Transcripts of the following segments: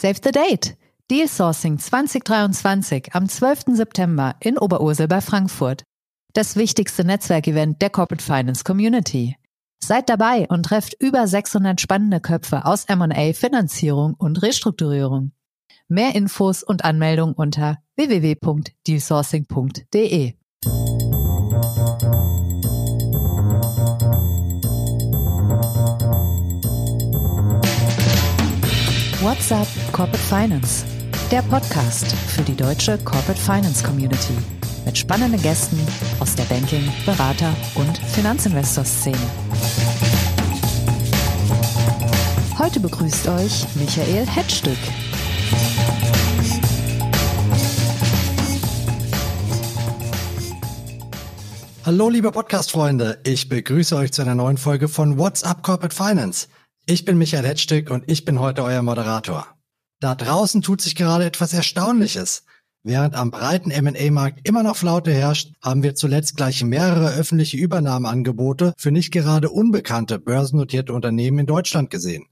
Save the date! Deal Sourcing 2023 am 12. September in Oberursel bei Frankfurt. Das wichtigste Netzwerkevent der Corporate Finance Community. Seid dabei und trefft über 600 spannende Köpfe aus M&A, Finanzierung und Restrukturierung. Mehr Infos und Anmeldung unter www.dealsourcing.de. What's up Corporate Finance? Der Podcast für die deutsche Corporate Finance Community mit spannenden Gästen aus der Banking-, Berater- und Finanzinvestor-Szene. Heute begrüßt euch Michael Hetzstück. Hallo liebe Podcast-Freunde, ich begrüße euch zu einer neuen Folge von What's Up Corporate Finance. Ich bin Michael Hetzstück und ich bin heute euer Moderator. Da draußen tut sich gerade etwas Erstaunliches. Während am breiten M&A-Markt immer noch Flaute herrscht, haben wir zuletzt gleich mehrere öffentliche Übernahmeangebote für nicht gerade unbekannte börsennotierte Unternehmen in Deutschland gesehen.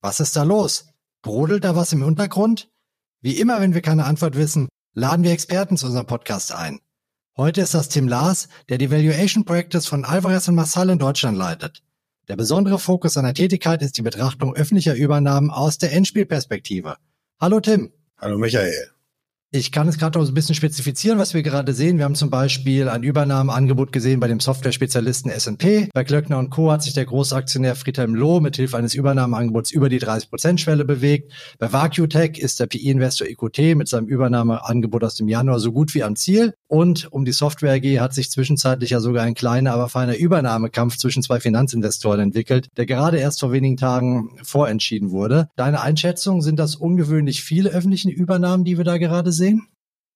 Was ist da los? Brodelt da was im Untergrund? Wie immer, wenn wir keine Antwort wissen, laden wir Experten zu unserem Podcast ein. Heute ist das Tim Lars, der die Valuation Practice von Alvarez und Massal in Deutschland leitet. Der besondere Fokus seiner Tätigkeit ist die Betrachtung öffentlicher Übernahmen aus der Endspielperspektive. Hallo Tim. Hallo Michael. Ich kann es gerade noch ein bisschen spezifizieren, was wir gerade sehen. Wir haben zum Beispiel ein Übernahmeangebot gesehen bei dem Software-Spezialisten S&P. Bei Klöckner Co. hat sich der Großaktionär Friedhelm Loh mit Hilfe eines Übernahmeangebots über die 30%-Schwelle bewegt. Bei VacuTech ist der PI-Investor EQT mit seinem Übernahmeangebot aus dem Januar so gut wie am Ziel. Und um die Software AG hat sich zwischenzeitlich ja sogar ein kleiner, aber feiner Übernahmekampf zwischen zwei Finanzinvestoren entwickelt, der gerade erst vor wenigen Tagen vorentschieden wurde. Deine Einschätzung, sind das ungewöhnlich viele öffentliche Übernahmen, die wir da gerade sehen?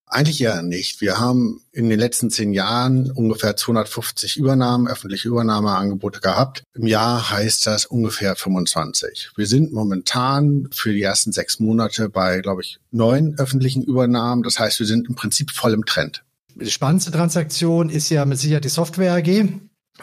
Eigentlich ja nicht. Wir haben in den letzten zehn Jahren ungefähr 250 Übernahmen, öffentliche Übernahmeangebote gehabt. Im Jahr heißt das ungefähr 25. Wir sind momentan für die ersten sechs Monate bei, glaube ich, neun öffentlichen Übernahmen. Das heißt, wir sind im Prinzip voll im Trend. Die spannendste Transaktion ist ja mit Sicherheit die Software AG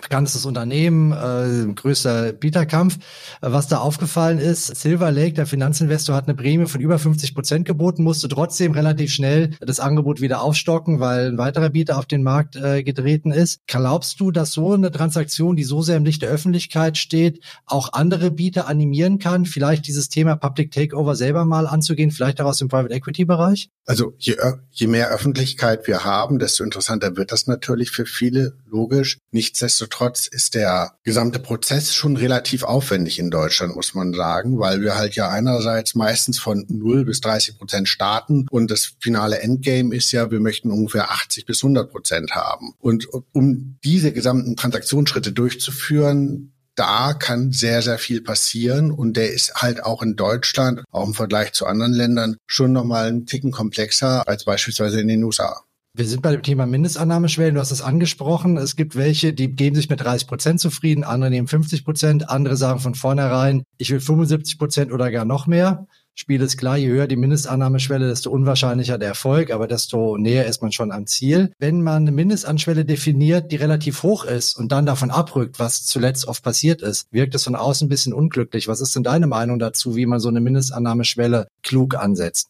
bekanntes Unternehmen, äh, größter Bieterkampf. Was da aufgefallen ist, Silver Lake, der Finanzinvestor, hat eine Prämie von über 50 Prozent geboten, musste trotzdem relativ schnell das Angebot wieder aufstocken, weil ein weiterer Bieter auf den Markt äh, getreten ist. Glaubst du, dass so eine Transaktion, die so sehr im Licht der Öffentlichkeit steht, auch andere Bieter animieren kann, vielleicht dieses Thema Public Takeover selber mal anzugehen, vielleicht auch aus Private Equity Bereich? Also je, je mehr Öffentlichkeit wir haben, desto interessanter wird das natürlich für viele, logisch. Nichtsdestotrotz ist der gesamte Prozess schon relativ aufwendig in Deutschland, muss man sagen, weil wir halt ja einerseits meistens von 0 bis 30 Prozent starten und das finale Endgame ist ja, wir möchten ungefähr 80 bis 100 Prozent haben. Und um diese gesamten Transaktionsschritte durchzuführen, da kann sehr, sehr viel passieren und der ist halt auch in Deutschland, auch im Vergleich zu anderen Ländern, schon nochmal einen Ticken komplexer als beispielsweise in den USA. Wir sind bei dem Thema Mindestannahmeschwellen. Du hast es angesprochen. Es gibt welche, die geben sich mit 30 Prozent zufrieden, andere nehmen 50 Prozent, andere sagen von vornherein, ich will 75 Prozent oder gar noch mehr. Spiel ist klar, je höher die Mindestannahmeschwelle, desto unwahrscheinlicher der Erfolg, aber desto näher ist man schon am Ziel. Wenn man eine Mindestanschwelle definiert, die relativ hoch ist und dann davon abrückt, was zuletzt oft passiert ist, wirkt es von außen ein bisschen unglücklich. Was ist denn deine Meinung dazu, wie man so eine Mindestannahmeschwelle klug ansetzt?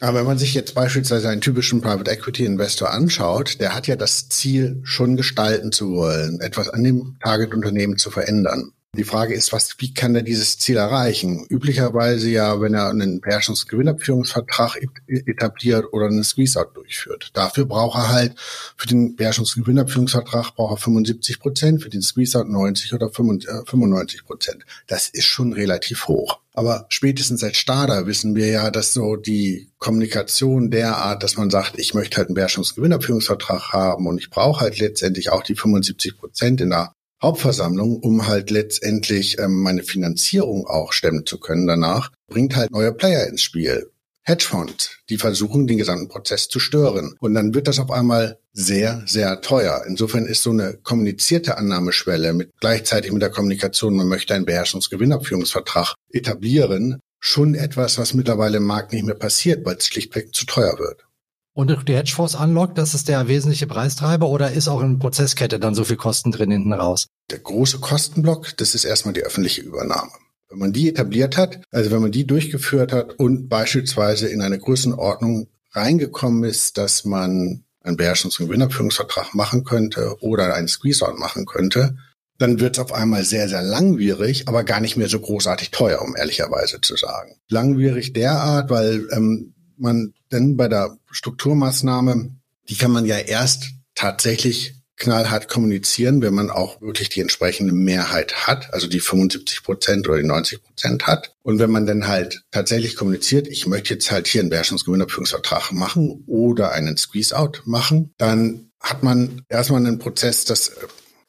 Aber wenn man sich jetzt beispielsweise einen typischen Private Equity Investor anschaut, der hat ja das Ziel, schon gestalten zu wollen, etwas an dem Target-Unternehmen zu verändern. Die Frage ist, was, wie kann er dieses Ziel erreichen? Üblicherweise ja, wenn er einen Beherrschungsgewinnabführungsvertrag etabliert oder einen Squeeze-Out durchführt. Dafür braucht er halt, für den Beherrschungsgewinnabführungsvertrag braucht er 75 Prozent, für den Squeeze-Out 90 oder 95 Prozent. Das ist schon relativ hoch. Aber spätestens als Starter wissen wir ja, dass so die Kommunikation derart, dass man sagt, ich möchte halt einen Beherrschungsgewinnabführungsvertrag haben und ich brauche halt letztendlich auch die 75 Prozent in der Hauptversammlung, um halt letztendlich ähm, meine Finanzierung auch stemmen zu können danach, bringt halt neue Player ins Spiel. Hedgefonds, die versuchen, den gesamten Prozess zu stören. Und dann wird das auf einmal sehr, sehr teuer. Insofern ist so eine kommunizierte Annahmeschwelle mit gleichzeitig mit der Kommunikation, man möchte einen Beherrschungsgewinnabführungsvertrag etablieren, schon etwas, was mittlerweile im Markt nicht mehr passiert, weil es schlichtweg zu teuer wird. Und die Hedgefonds anlockt, das ist der wesentliche Preistreiber oder ist auch in Prozesskette dann so viel Kosten drin hinten raus? Der große Kostenblock, das ist erstmal die öffentliche Übernahme. Wenn man die etabliert hat, also wenn man die durchgeführt hat und beispielsweise in eine Größenordnung reingekommen ist, dass man einen Beherrschungs- und Gewinnabführungsvertrag machen könnte oder einen Squeeze-Out machen könnte, dann wird es auf einmal sehr, sehr langwierig, aber gar nicht mehr so großartig teuer, um ehrlicherweise zu sagen. Langwierig derart, weil ähm, man denn bei der Strukturmaßnahme, die kann man ja erst tatsächlich knallhart kommunizieren, wenn man auch wirklich die entsprechende Mehrheit hat, also die 75 Prozent oder die 90 Prozent hat. Und wenn man dann halt tatsächlich kommuniziert, ich möchte jetzt halt hier einen Beherrschungsgewinnabführungsvertrag machen oder einen Squeeze-Out machen, dann hat man erstmal einen Prozess, das,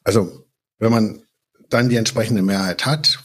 also wenn man dann die entsprechende Mehrheit hat,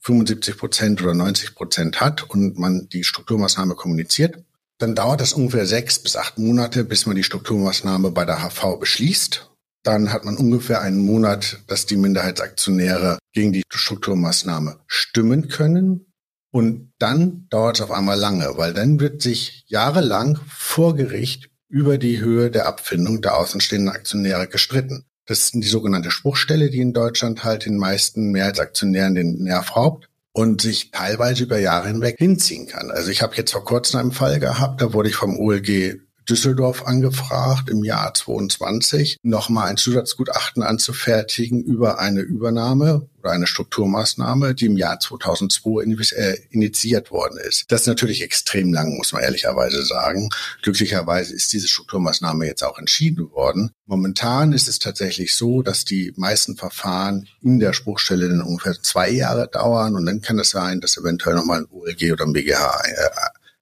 75 Prozent oder 90 Prozent hat und man die Strukturmaßnahme kommuniziert, dann dauert das ungefähr sechs bis acht Monate, bis man die Strukturmaßnahme bei der HV beschließt dann hat man ungefähr einen Monat, dass die Minderheitsaktionäre gegen die Strukturmaßnahme stimmen können. Und dann dauert es auf einmal lange, weil dann wird sich jahrelang vor Gericht über die Höhe der Abfindung der außenstehenden Aktionäre gestritten. Das ist die sogenannte Spruchstelle, die in Deutschland halt den meisten Mehrheitsaktionären den Nerv raubt und sich teilweise über Jahre hinweg hinziehen kann. Also ich habe jetzt vor kurzem einen Fall gehabt, da wurde ich vom OLG Düsseldorf angefragt, im Jahr 22 nochmal ein Zusatzgutachten anzufertigen über eine Übernahme oder eine Strukturmaßnahme, die im Jahr 2002 äh, initiiert worden ist. Das ist natürlich extrem lang, muss man ehrlicherweise sagen. Glücklicherweise ist diese Strukturmaßnahme jetzt auch entschieden worden. Momentan ist es tatsächlich so, dass die meisten Verfahren in der Spruchstelle dann ungefähr zwei Jahre dauern und dann kann es sein, dass eventuell nochmal ein OLG oder ein BGH äh,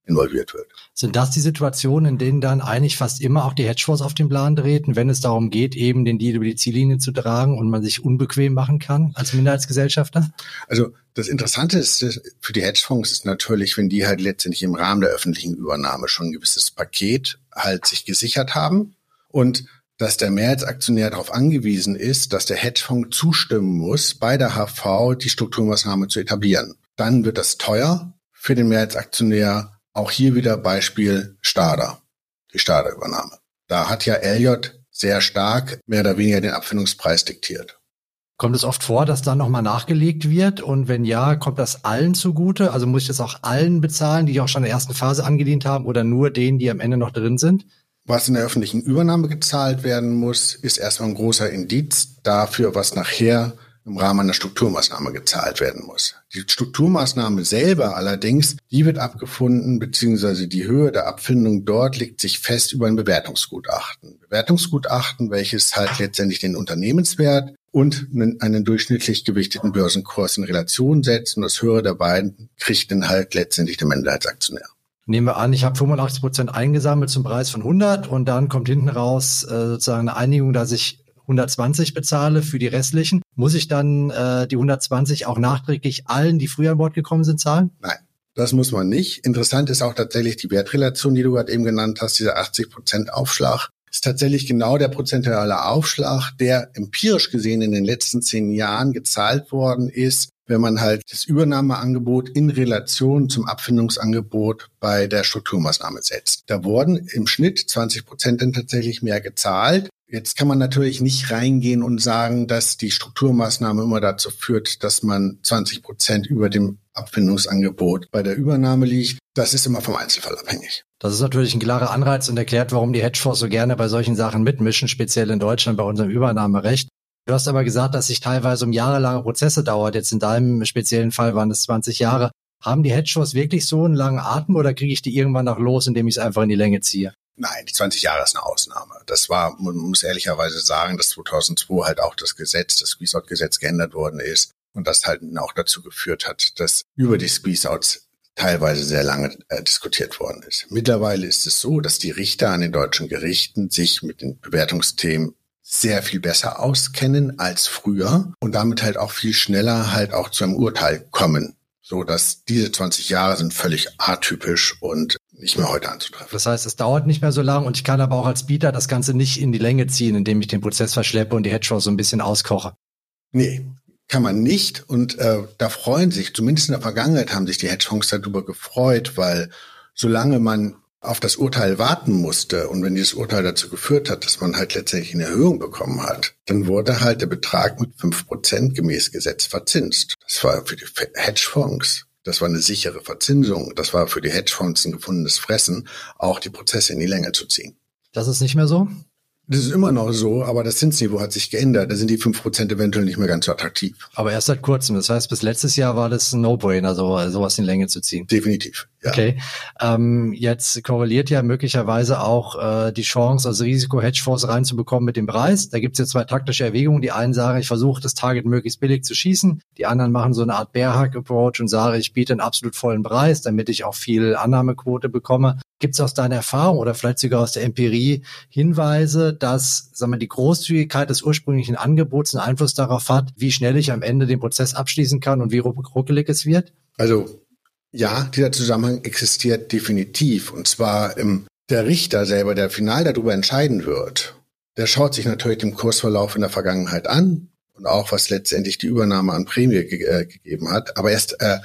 involviert wird. Sind das die Situationen, in denen dann eigentlich fast immer auch die Hedgefonds auf den Plan treten, wenn es darum geht, eben den Deal über die Ziellinie zu tragen und man sich unbequem machen kann als Minderheitsgesellschafter? Also das Interessante ist für die Hedgefonds ist natürlich, wenn die halt letztendlich im Rahmen der öffentlichen Übernahme schon ein gewisses Paket halt sich gesichert haben und dass der Mehrheitsaktionär darauf angewiesen ist, dass der Hedgefonds zustimmen muss, bei der HV die Strukturmaßnahme zu etablieren. Dann wird das teuer für den Mehrheitsaktionär auch hier wieder Beispiel Stada, die Stada-Übernahme. Da hat ja Elliott sehr stark mehr oder weniger den Abfindungspreis diktiert. Kommt es oft vor, dass da nochmal nachgelegt wird? Und wenn ja, kommt das allen zugute? Also muss ich das auch allen bezahlen, die auch schon in der ersten Phase angedient haben oder nur denen, die am Ende noch drin sind? Was in der öffentlichen Übernahme gezahlt werden muss, ist erstmal ein großer Indiz dafür, was nachher im Rahmen einer Strukturmaßnahme gezahlt werden muss. Die Strukturmaßnahme selber allerdings, die wird abgefunden, beziehungsweise die Höhe der Abfindung dort legt sich fest über ein Bewertungsgutachten. Bewertungsgutachten, welches halt letztendlich den Unternehmenswert und einen, durchschnittlich gewichteten Börsenkurs in Relation setzt und das höhere der beiden kriegt dann halt letztendlich der Minderheitsaktionär. Nehmen wir an, ich habe 85 Prozent eingesammelt zum Preis von 100 und dann kommt hinten raus äh, sozusagen eine Einigung, dass ich 120 bezahle für die restlichen, muss ich dann äh, die 120 auch nachträglich allen, die früher an Bord gekommen sind, zahlen? Nein. Das muss man nicht. Interessant ist auch tatsächlich die Wertrelation, die du gerade eben genannt hast, dieser 80 Prozent Aufschlag ist tatsächlich genau der prozentuale Aufschlag, der empirisch gesehen in den letzten zehn Jahren gezahlt worden ist, wenn man halt das Übernahmeangebot in Relation zum Abfindungsangebot bei der Strukturmaßnahme setzt. Da wurden im Schnitt 20 Prozent dann tatsächlich mehr gezahlt. Jetzt kann man natürlich nicht reingehen und sagen, dass die Strukturmaßnahme immer dazu führt, dass man 20 Prozent über dem Abfindungsangebot bei der Übernahme liegt. Das ist immer vom Einzelfall abhängig. Das ist natürlich ein klarer Anreiz und erklärt, warum die Hedgefonds so gerne bei solchen Sachen mitmischen, speziell in Deutschland bei unserem Übernahmerecht. Du hast aber gesagt, dass sich teilweise um jahrelange Prozesse dauert. Jetzt in deinem speziellen Fall waren es 20 Jahre. Haben die Hedgefonds wirklich so einen langen Atem oder kriege ich die irgendwann noch los, indem ich es einfach in die Länge ziehe? Nein, die 20 Jahre ist eine Ausnahme. Das war, man muss ehrlicherweise sagen, dass 2002 halt auch das Gesetz, das Squeeze-Out-Gesetz geändert worden ist und das halt auch dazu geführt hat, dass über die Squeeze-Outs teilweise sehr lange äh, diskutiert worden ist. Mittlerweile ist es so, dass die Richter an den deutschen Gerichten sich mit den Bewertungsthemen sehr viel besser auskennen als früher und damit halt auch viel schneller halt auch zu einem Urteil kommen. So dass diese 20 Jahre sind völlig atypisch und nicht mehr heute anzutreffen. Das heißt, es dauert nicht mehr so lang und ich kann aber auch als Bieter das Ganze nicht in die Länge ziehen, indem ich den Prozess verschleppe und die Hedgefonds so ein bisschen auskoche. Nee, kann man nicht. Und äh, da freuen sich, zumindest in der Vergangenheit haben sich die Hedgefonds darüber gefreut, weil solange man auf das Urteil warten musste und wenn dieses Urteil dazu geführt hat, dass man halt letztendlich eine Erhöhung bekommen hat, dann wurde halt der Betrag mit fünf Prozent gemäß Gesetz verzinst. Das war für die Hedgefonds. Das war eine sichere Verzinsung. Das war für die Hedgefonds ein gefundenes Fressen, auch die Prozesse in die Länge zu ziehen. Das ist nicht mehr so? Das ist immer noch so, aber das Zinsniveau hat sich geändert. Da sind die fünf Prozent eventuell nicht mehr ganz so attraktiv. Aber erst seit kurzem. Das heißt, bis letztes Jahr war das ein No-Brainer, so, sowas in Länge zu ziehen. Definitiv. Ja. Okay. Ähm, jetzt korreliert ja möglicherweise auch äh, die Chance, also Risiko-Hedgefonds reinzubekommen mit dem Preis. Da gibt es ja zwei taktische Erwägungen. Die einen sagen, ich versuche das Target möglichst billig zu schießen. Die anderen machen so eine Art Bear-Hack-Approach und sagen, ich biete einen absolut vollen Preis, damit ich auch viel Annahmequote bekomme. Gibt es aus deiner Erfahrung oder vielleicht sogar aus der Empirie Hinweise, dass sagen wir, die Großzügigkeit des ursprünglichen Angebots einen Einfluss darauf hat, wie schnell ich am Ende den Prozess abschließen kann und wie ruckelig es wird? Also ja, dieser Zusammenhang existiert definitiv. Und zwar im, der Richter selber, der final darüber entscheiden wird, der schaut sich natürlich den Kursverlauf in der Vergangenheit an und auch was letztendlich die Übernahme an Prämie ge äh, gegeben hat. Aber er ist äh,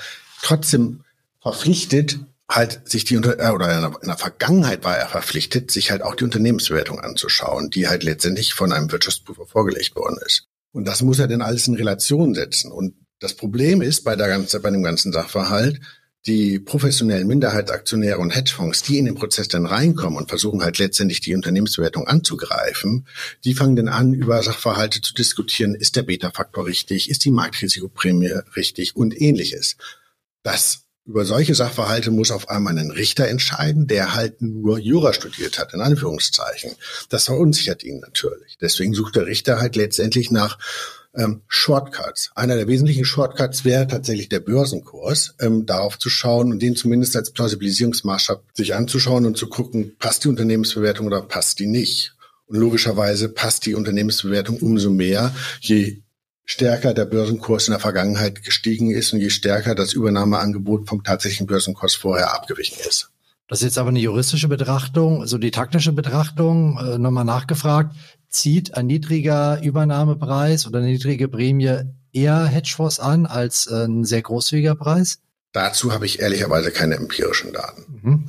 trotzdem verpflichtet, halt sich die äh, oder in der Vergangenheit war er verpflichtet, sich halt auch die Unternehmensbewertung anzuschauen, die halt letztendlich von einem Wirtschaftsprüfer vorgelegt worden ist. Und das muss er denn alles in Relation setzen. Und das Problem ist bei der ganzen, bei dem ganzen Sachverhalt, die professionellen Minderheitsaktionäre und Hedgefonds, die in den Prozess dann reinkommen und versuchen halt letztendlich die Unternehmensbewertung anzugreifen, die fangen dann an, über Sachverhalte zu diskutieren, ist der Beta-Faktor richtig, ist die Marktrisikoprämie richtig und ähnliches. Das über solche Sachverhalte muss auf einmal ein Richter entscheiden, der halt nur Jura studiert hat, in Anführungszeichen. Das verunsichert ihn natürlich. Deswegen sucht der Richter halt letztendlich nach ähm, Shortcuts. Einer der wesentlichen Shortcuts wäre tatsächlich der Börsenkurs, ähm, darauf zu schauen und den zumindest als Plausibilisierungsmaßstab sich anzuschauen und zu gucken, passt die Unternehmensbewertung oder passt die nicht. Und logischerweise passt die Unternehmensbewertung umso mehr, je stärker der Börsenkurs in der Vergangenheit gestiegen ist und je stärker das Übernahmeangebot vom tatsächlichen Börsenkurs vorher abgewichen ist. Das ist jetzt aber eine juristische Betrachtung, so die taktische Betrachtung, äh, nochmal nachgefragt, zieht ein niedriger Übernahmepreis oder eine niedrige Prämie eher Hedgefonds an als äh, ein sehr großzügiger Preis? Dazu habe ich ehrlicherweise keine empirischen Daten. Mhm.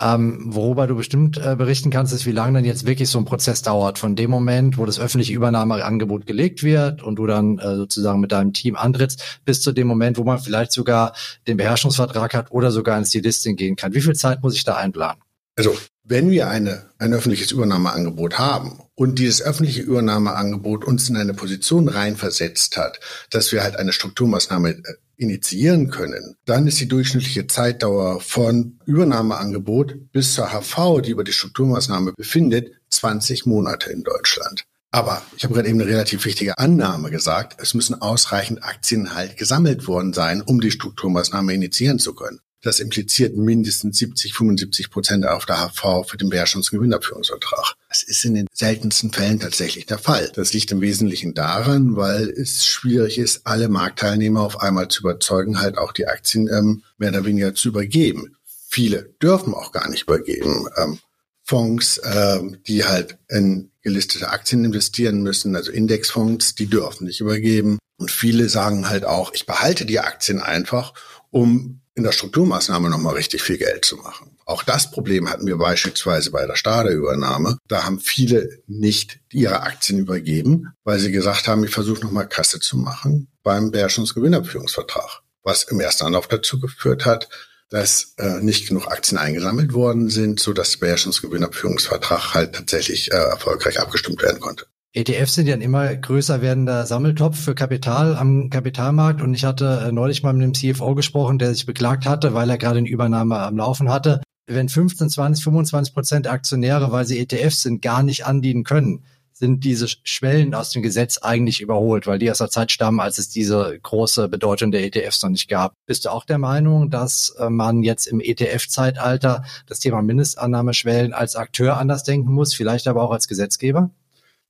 Ähm, worüber du bestimmt äh, berichten kannst, ist, wie lange dann jetzt wirklich so ein Prozess dauert. Von dem Moment, wo das öffentliche Übernahmeangebot gelegt wird und du dann äh, sozusagen mit deinem Team antrittst, bis zu dem Moment, wo man vielleicht sogar den Beherrschungsvertrag hat oder sogar ins Delisting gehen kann. Wie viel Zeit muss ich da einplanen? Also wenn wir eine, ein öffentliches Übernahmeangebot haben und dieses öffentliche Übernahmeangebot uns in eine Position reinversetzt hat, dass wir halt eine Strukturmaßnahme äh, initiieren können, dann ist die durchschnittliche Zeitdauer von Übernahmeangebot bis zur HV, die über die Strukturmaßnahme befindet, 20 Monate in Deutschland. Aber ich habe gerade eben eine relativ wichtige Annahme gesagt. Es müssen ausreichend Aktien halt gesammelt worden sein, um die Strukturmaßnahme initiieren zu können. Das impliziert mindestens 70, 75 Prozent auf der HV für den Beherrschungs- und Gewinnabführungsvertrag. Das ist in den seltensten Fällen tatsächlich der Fall. Das liegt im Wesentlichen daran, weil es schwierig ist, alle Marktteilnehmer auf einmal zu überzeugen, halt auch die Aktien ähm, mehr oder weniger zu übergeben. Viele dürfen auch gar nicht übergeben. Ähm, Fonds, äh, die halt in gelistete Aktien investieren müssen, also Indexfonds, die dürfen nicht übergeben. Und viele sagen halt auch, ich behalte die Aktien einfach, um in der Strukturmaßnahme nochmal richtig viel Geld zu machen. Auch das Problem hatten wir beispielsweise bei der Stade-Übernahme. Da haben viele nicht ihre Aktien übergeben, weil sie gesagt haben, ich versuche nochmal Kasse zu machen beim Beherrschungsgewinnabführungsvertrag. Was im ersten Anlauf dazu geführt hat, dass äh, nicht genug Aktien eingesammelt worden sind, so dass der Beherrschungsgewinnabführungsvertrag halt tatsächlich äh, erfolgreich abgestimmt werden konnte. ETFs sind ja ein immer größer werdender Sammeltopf für Kapital am Kapitalmarkt und ich hatte äh, neulich mal mit einem CFO gesprochen, der sich beklagt hatte, weil er gerade eine Übernahme am Laufen hatte. Wenn 15, 20, 25 Prozent Aktionäre, weil sie ETFs sind, gar nicht andienen können, sind diese Schwellen aus dem Gesetz eigentlich überholt, weil die aus der Zeit stammen, als es diese große Bedeutung der ETFs noch nicht gab. Bist du auch der Meinung, dass äh, man jetzt im ETF-Zeitalter das Thema Mindestannahmeschwellen als Akteur anders denken muss, vielleicht aber auch als Gesetzgeber?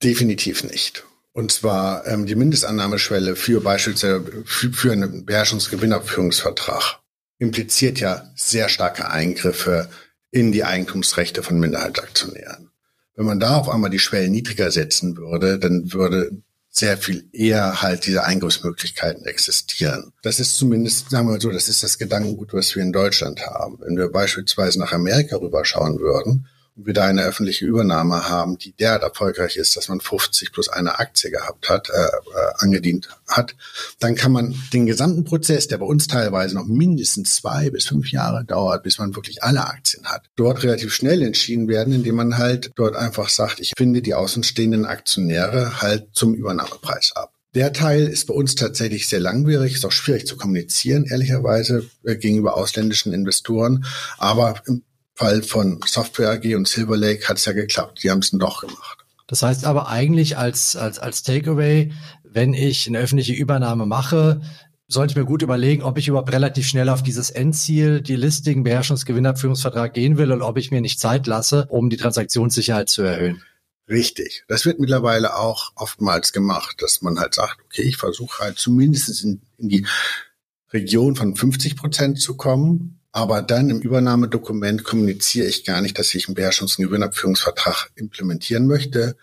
Definitiv nicht. Und zwar ähm, die Mindestannahmeschwelle für beispielsweise für, für einen Beherrschungsgewinnabführungsvertrag impliziert ja sehr starke Eingriffe in die Eigentumsrechte von Minderheitsaktionären. Wenn man da auf einmal die Schwellen niedriger setzen würde, dann würde sehr viel eher halt diese Eingriffsmöglichkeiten existieren. Das ist zumindest, sagen wir mal so, das ist das Gedankengut, was wir in Deutschland haben. Wenn wir beispielsweise nach Amerika rüberschauen würden, wir da eine öffentliche Übernahme haben, die derart erfolgreich ist, dass man 50 plus eine Aktie gehabt hat, äh, äh, angedient hat, dann kann man den gesamten Prozess, der bei uns teilweise noch mindestens zwei bis fünf Jahre dauert, bis man wirklich alle Aktien hat, dort relativ schnell entschieden werden, indem man halt dort einfach sagt, ich finde die außenstehenden Aktionäre halt zum Übernahmepreis ab. Der Teil ist bei uns tatsächlich sehr langwierig, ist auch schwierig zu kommunizieren, ehrlicherweise, äh, gegenüber ausländischen Investoren. Aber im Fall von Software AG und Silver Lake hat es ja geklappt. Die haben es doch gemacht. Das heißt aber eigentlich als, als, als Takeaway, wenn ich eine öffentliche Übernahme mache, sollte ich mir gut überlegen, ob ich überhaupt relativ schnell auf dieses Endziel, die Listing, Beherrschungsgewinnabführungsvertrag gehen will und ob ich mir nicht Zeit lasse, um die Transaktionssicherheit zu erhöhen. Richtig. Das wird mittlerweile auch oftmals gemacht, dass man halt sagt, okay, ich versuche halt zumindest in, in die Region von 50 Prozent zu kommen aber dann im Übernahmedokument kommuniziere ich gar nicht, dass ich einen Beherrschungs- und Gewinnabführungsvertrag implementieren möchte,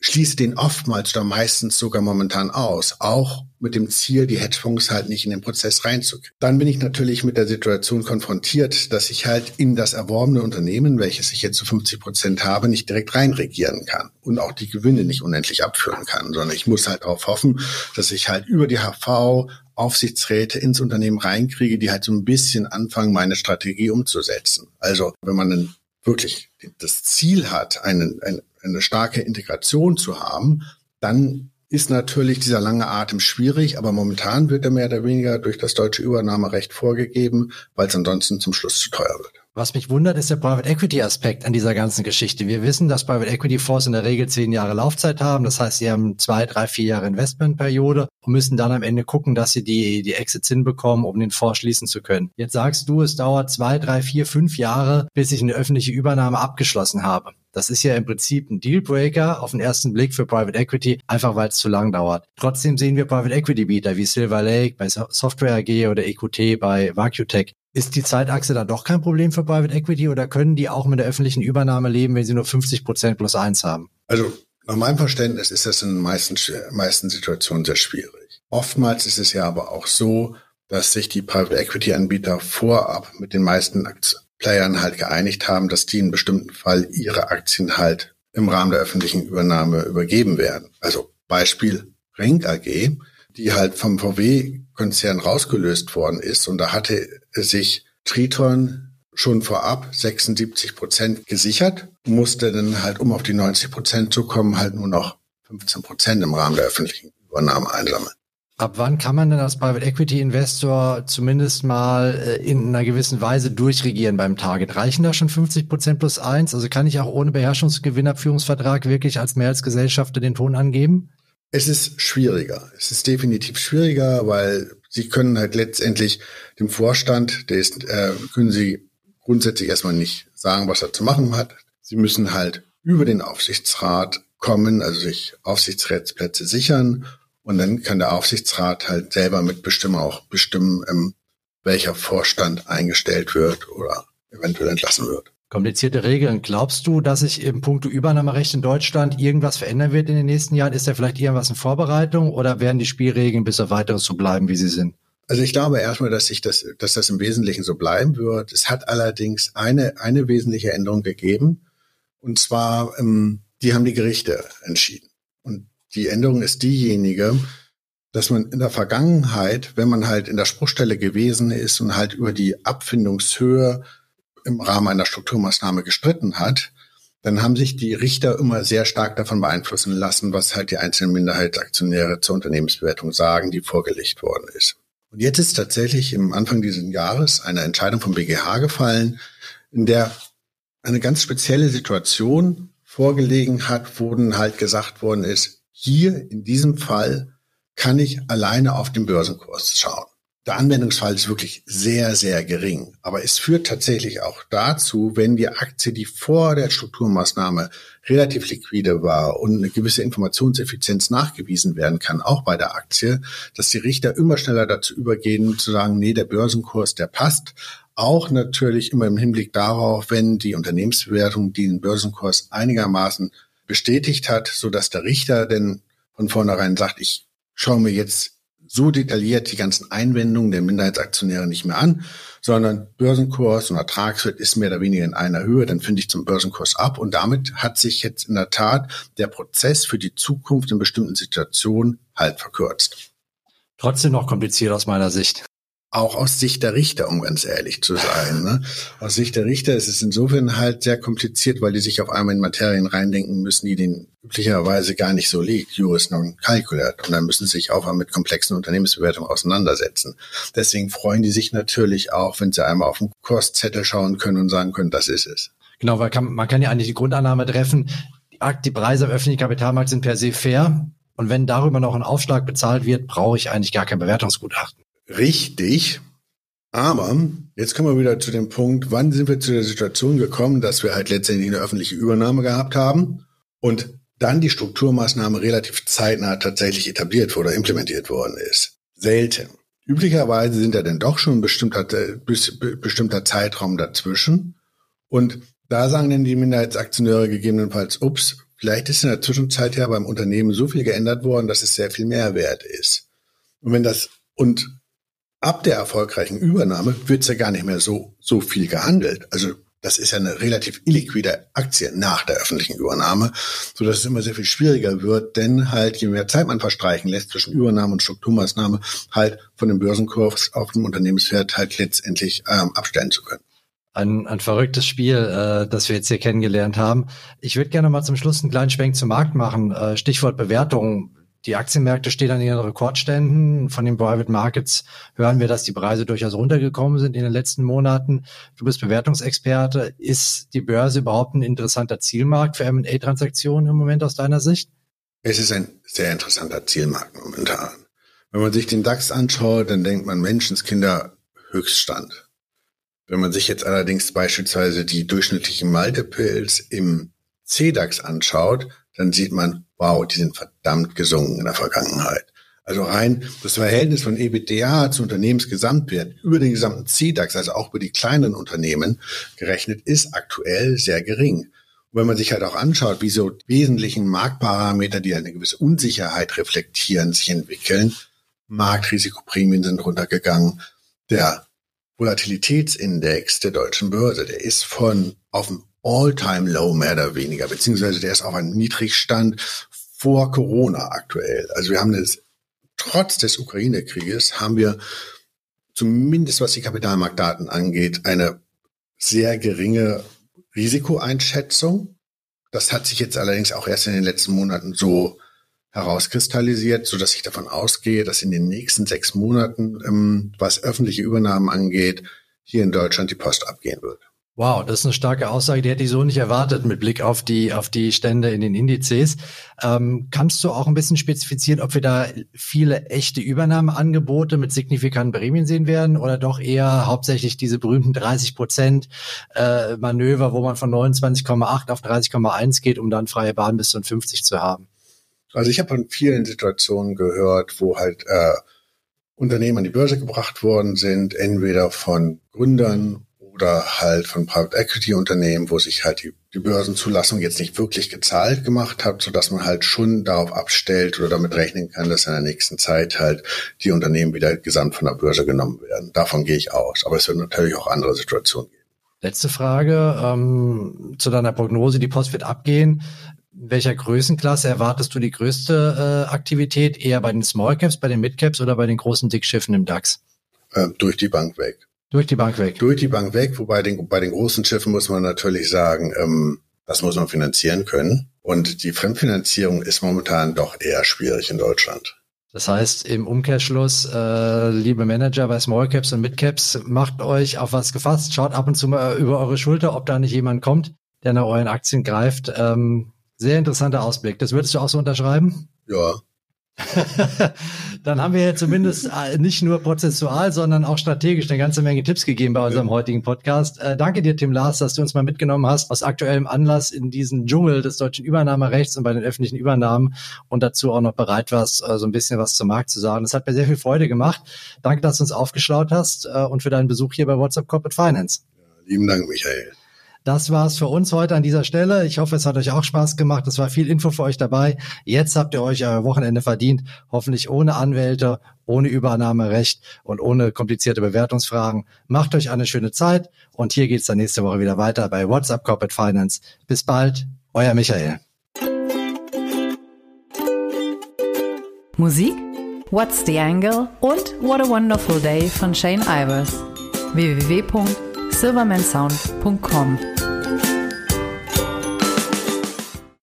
schließe den oftmals oder meistens sogar momentan aus, auch mit dem Ziel, die Hedgefonds halt nicht in den Prozess reinzukriegen. Dann bin ich natürlich mit der Situation konfrontiert, dass ich halt in das erworbene Unternehmen, welches ich jetzt zu 50 Prozent habe, nicht direkt reinregieren kann und auch die Gewinne nicht unendlich abführen kann, sondern ich muss halt darauf hoffen, dass ich halt über die HV Aufsichtsräte ins Unternehmen reinkriege, die halt so ein bisschen anfangen, meine Strategie umzusetzen. Also wenn man dann wirklich das Ziel hat, eine, eine, eine starke Integration zu haben, dann ist natürlich dieser lange Atem schwierig, aber momentan wird er mehr oder weniger durch das deutsche Übernahmerecht vorgegeben, weil es ansonsten zum Schluss zu teuer wird. Was mich wundert, ist der Private Equity Aspekt an dieser ganzen Geschichte. Wir wissen, dass Private Equity Fonds in der Regel zehn Jahre Laufzeit haben. Das heißt, sie haben zwei, drei, vier Jahre Investmentperiode und müssen dann am Ende gucken, dass sie die, die Exits hinbekommen, um den Fonds schließen zu können. Jetzt sagst du, es dauert zwei, drei, vier, fünf Jahre, bis ich eine öffentliche Übernahme abgeschlossen habe. Das ist ja im Prinzip ein Dealbreaker auf den ersten Blick für Private Equity, einfach weil es zu lang dauert. Trotzdem sehen wir Private Equity Bieter wie Silver Lake bei Software AG oder EQT bei VacuTech, ist die Zeitachse dann doch kein Problem für Private Equity oder können die auch mit der öffentlichen Übernahme leben, wenn sie nur 50 Prozent plus eins haben? Also nach meinem Verständnis ist das in den meisten, meisten Situationen sehr schwierig. Oftmals ist es ja aber auch so, dass sich die Private Equity Anbieter vorab mit den meisten Playern halt geeinigt haben, dass die in bestimmten Fall ihre Aktien halt im Rahmen der öffentlichen Übernahme übergeben werden. Also Beispiel Renk AG, die halt vom VW-Konzern rausgelöst worden ist. Und da hatte sich Triton schon vorab 76 Prozent gesichert, musste dann halt, um auf die 90 Prozent zu kommen, halt nur noch 15 Prozent im Rahmen der öffentlichen Übernahme einsammeln. Ab wann kann man denn als Private Equity Investor zumindest mal äh, in einer gewissen Weise durchregieren beim Target? Reichen da schon 50 Prozent plus eins? Also kann ich auch ohne Beherrschungsgewinnabführungsvertrag wirklich als Mehrheitsgesellschafter den Ton angeben? Es ist schwieriger. Es ist definitiv schwieriger, weil Sie können halt letztendlich dem Vorstand, der ist, äh, können Sie grundsätzlich erstmal nicht sagen, was er zu machen hat. Sie müssen halt über den Aufsichtsrat kommen, also sich Aufsichtsratsplätze sichern und dann kann der Aufsichtsrat halt selber mitbestimmen, auch bestimmen, ähm, welcher Vorstand eingestellt wird oder eventuell entlassen wird. Komplizierte Regeln. Glaubst du, dass sich im Punkto Übernahmerecht in Deutschland irgendwas verändern wird in den nächsten Jahren? Ist da vielleicht irgendwas in Vorbereitung oder werden die Spielregeln bis auf weiteres so bleiben, wie sie sind? Also ich glaube erstmal, dass sich das, dass das im Wesentlichen so bleiben wird. Es hat allerdings eine, eine wesentliche Änderung gegeben. Und zwar, ähm, die haben die Gerichte entschieden. Die Änderung ist diejenige, dass man in der Vergangenheit, wenn man halt in der Spruchstelle gewesen ist und halt über die Abfindungshöhe im Rahmen einer Strukturmaßnahme gestritten hat, dann haben sich die Richter immer sehr stark davon beeinflussen lassen, was halt die einzelnen Minderheitsaktionäre zur Unternehmensbewertung sagen, die vorgelegt worden ist. Und jetzt ist tatsächlich im Anfang dieses Jahres eine Entscheidung vom BGH gefallen, in der eine ganz spezielle Situation vorgelegen hat, wo dann halt gesagt worden ist, hier in diesem Fall kann ich alleine auf den Börsenkurs schauen. Der Anwendungsfall ist wirklich sehr, sehr gering. Aber es führt tatsächlich auch dazu, wenn die Aktie, die vor der Strukturmaßnahme relativ liquide war und eine gewisse Informationseffizienz nachgewiesen werden kann, auch bei der Aktie, dass die Richter immer schneller dazu übergehen, zu sagen, nee, der Börsenkurs, der passt. Auch natürlich immer im Hinblick darauf, wenn die Unternehmensbewertung den Börsenkurs einigermaßen bestätigt hat, so dass der Richter denn von vornherein sagt, ich schaue mir jetzt so detailliert die ganzen Einwendungen der Minderheitsaktionäre nicht mehr an, sondern Börsenkurs und Ertragswert ist mehr oder weniger in einer Höhe, dann finde ich zum Börsenkurs ab und damit hat sich jetzt in der Tat der Prozess für die Zukunft in bestimmten Situationen halt verkürzt. Trotzdem noch kompliziert aus meiner Sicht auch aus Sicht der Richter, um ganz ehrlich zu sein. Ne? Aus Sicht der Richter ist es insofern halt sehr kompliziert, weil die sich auf einmal in Materien reindenken müssen, die denen üblicherweise gar nicht so liegt, Juris non calculat. Und dann müssen sie sich auch mit komplexen Unternehmensbewertungen auseinandersetzen. Deswegen freuen die sich natürlich auch, wenn sie einmal auf den Kurszettel schauen können und sagen können, das ist es. Genau, weil kann, man kann ja eigentlich die Grundannahme treffen, die, die Preise am öffentlichen Kapitalmarkt sind per se fair. Und wenn darüber noch ein Aufschlag bezahlt wird, brauche ich eigentlich gar kein Bewertungsgutachten. Richtig. Aber jetzt kommen wir wieder zu dem Punkt, wann sind wir zu der Situation gekommen, dass wir halt letztendlich eine öffentliche Übernahme gehabt haben und dann die Strukturmaßnahme relativ zeitnah tatsächlich etabliert wurde, implementiert worden ist. Selten. Üblicherweise sind ja dann doch schon ein bestimmter, bestimmter Zeitraum dazwischen. Und da sagen dann die Minderheitsaktionäre gegebenenfalls, ups, vielleicht ist in der Zwischenzeit ja beim Unternehmen so viel geändert worden, dass es sehr viel mehr wert ist. Und wenn das, und ab der erfolgreichen Übernahme wird es ja gar nicht mehr so, so viel gehandelt. Also das ist ja eine relativ illiquide Aktie nach der öffentlichen Übernahme, so dass es immer sehr viel schwieriger wird, denn halt je mehr Zeit man verstreichen lässt zwischen Übernahme und Strukturmaßnahme, halt von dem Börsenkurs auf dem Unternehmenswert halt letztendlich ähm, abstellen zu können. Ein, ein verrücktes Spiel, äh, das wir jetzt hier kennengelernt haben. Ich würde gerne mal zum Schluss einen kleinen Schwenk zum Markt machen. Äh, Stichwort Bewertung die Aktienmärkte stehen an ihren Rekordständen. Von den Private Markets hören wir, dass die Preise durchaus runtergekommen sind in den letzten Monaten. Du bist Bewertungsexperte. Ist die Börse überhaupt ein interessanter Zielmarkt für M&A-Transaktionen im Moment aus deiner Sicht? Es ist ein sehr interessanter Zielmarkt momentan. Wenn man sich den DAX anschaut, dann denkt man Menschenskinder Höchststand. Wenn man sich jetzt allerdings beispielsweise die durchschnittlichen Multiples im CDAX anschaut, dann sieht man, wow, die sind verdammt gesungen in der Vergangenheit. Also rein das Verhältnis von EBITDA zu Unternehmensgesamtwert über den gesamten CDAX, also auch über die kleinen Unternehmen gerechnet, ist aktuell sehr gering. Und wenn man sich halt auch anschaut, wie so wesentlichen Marktparameter, die eine gewisse Unsicherheit reflektieren, sich entwickeln, Marktrisikoprämien sind runtergegangen, der Volatilitätsindex der deutschen Börse, der ist von auf dem All-Time-Low mehr oder weniger, beziehungsweise der ist auf einem Niedrigstand vor Corona aktuell. Also wir haben das, trotz des Ukraine-Krieges haben wir zumindest was die Kapitalmarktdaten angeht, eine sehr geringe Risikoeinschätzung. Das hat sich jetzt allerdings auch erst in den letzten Monaten so herauskristallisiert, so dass ich davon ausgehe, dass in den nächsten sechs Monaten, ähm, was öffentliche Übernahmen angeht, hier in Deutschland die Post abgehen wird. Wow, das ist eine starke Aussage, die hätte ich so nicht erwartet mit Blick auf die, auf die Stände in den Indizes. Ähm, kannst du auch ein bisschen spezifizieren, ob wir da viele echte Übernahmeangebote mit signifikanten Prämien sehen werden oder doch eher hauptsächlich diese berühmten 30 Prozent äh, Manöver, wo man von 29,8 auf 30,1 geht, um dann freie Bahn bis zu 50 zu haben? Also ich habe von vielen Situationen gehört, wo halt äh, Unternehmen an die Börse gebracht worden sind, entweder von Gründern oder halt von Private Equity Unternehmen, wo sich halt die, die Börsenzulassung jetzt nicht wirklich gezahlt gemacht hat, so dass man halt schon darauf abstellt oder damit rechnen kann, dass in der nächsten Zeit halt die Unternehmen wieder gesamt von der Börse genommen werden. Davon gehe ich aus. Aber es wird natürlich auch andere Situationen geben. Letzte Frage ähm, zu deiner Prognose. Die Post wird abgehen. In welcher Größenklasse erwartest du die größte äh, Aktivität? Eher bei den Small Caps, bei den Mid Caps oder bei den großen Dickschiffen im DAX? Äh, durch die Bank weg. Durch die Bank weg. Durch die Bank weg, wobei den, bei den großen Schiffen muss man natürlich sagen, ähm, das muss man finanzieren können. Und die Fremdfinanzierung ist momentan doch eher schwierig in Deutschland. Das heißt, im Umkehrschluss, äh, liebe Manager bei Small Caps und Mid Caps, macht euch auf was gefasst, schaut ab und zu mal über eure Schulter, ob da nicht jemand kommt, der nach euren Aktien greift. Ähm, sehr interessanter Ausblick. Das würdest du auch so unterschreiben? Ja, Dann haben wir ja zumindest äh, nicht nur prozessual, sondern auch strategisch eine ganze Menge Tipps gegeben bei unserem heutigen Podcast. Äh, danke dir, Tim Lars, dass du uns mal mitgenommen hast aus aktuellem Anlass in diesen Dschungel des deutschen Übernahmerechts und bei den öffentlichen Übernahmen und dazu auch noch bereit warst, äh, so ein bisschen was zum Markt zu sagen. Das hat mir sehr viel Freude gemacht. Danke, dass du uns aufgeschlaut hast äh, und für deinen Besuch hier bei WhatsApp Corporate Finance. Ja, lieben Dank, Michael. Das war's für uns heute an dieser Stelle. Ich hoffe, es hat euch auch Spaß gemacht. Es war viel Info für euch dabei. Jetzt habt ihr euch euer Wochenende verdient. Hoffentlich ohne Anwälte, ohne Übernahmerecht und ohne komplizierte Bewertungsfragen. Macht euch eine schöne Zeit. Und hier geht's dann nächste Woche wieder weiter bei WhatsApp Corporate Finance. Bis bald. Euer Michael. Musik? What's the Angle? und What a Wonderful Day von Shane Ivers. www.silvermansound.com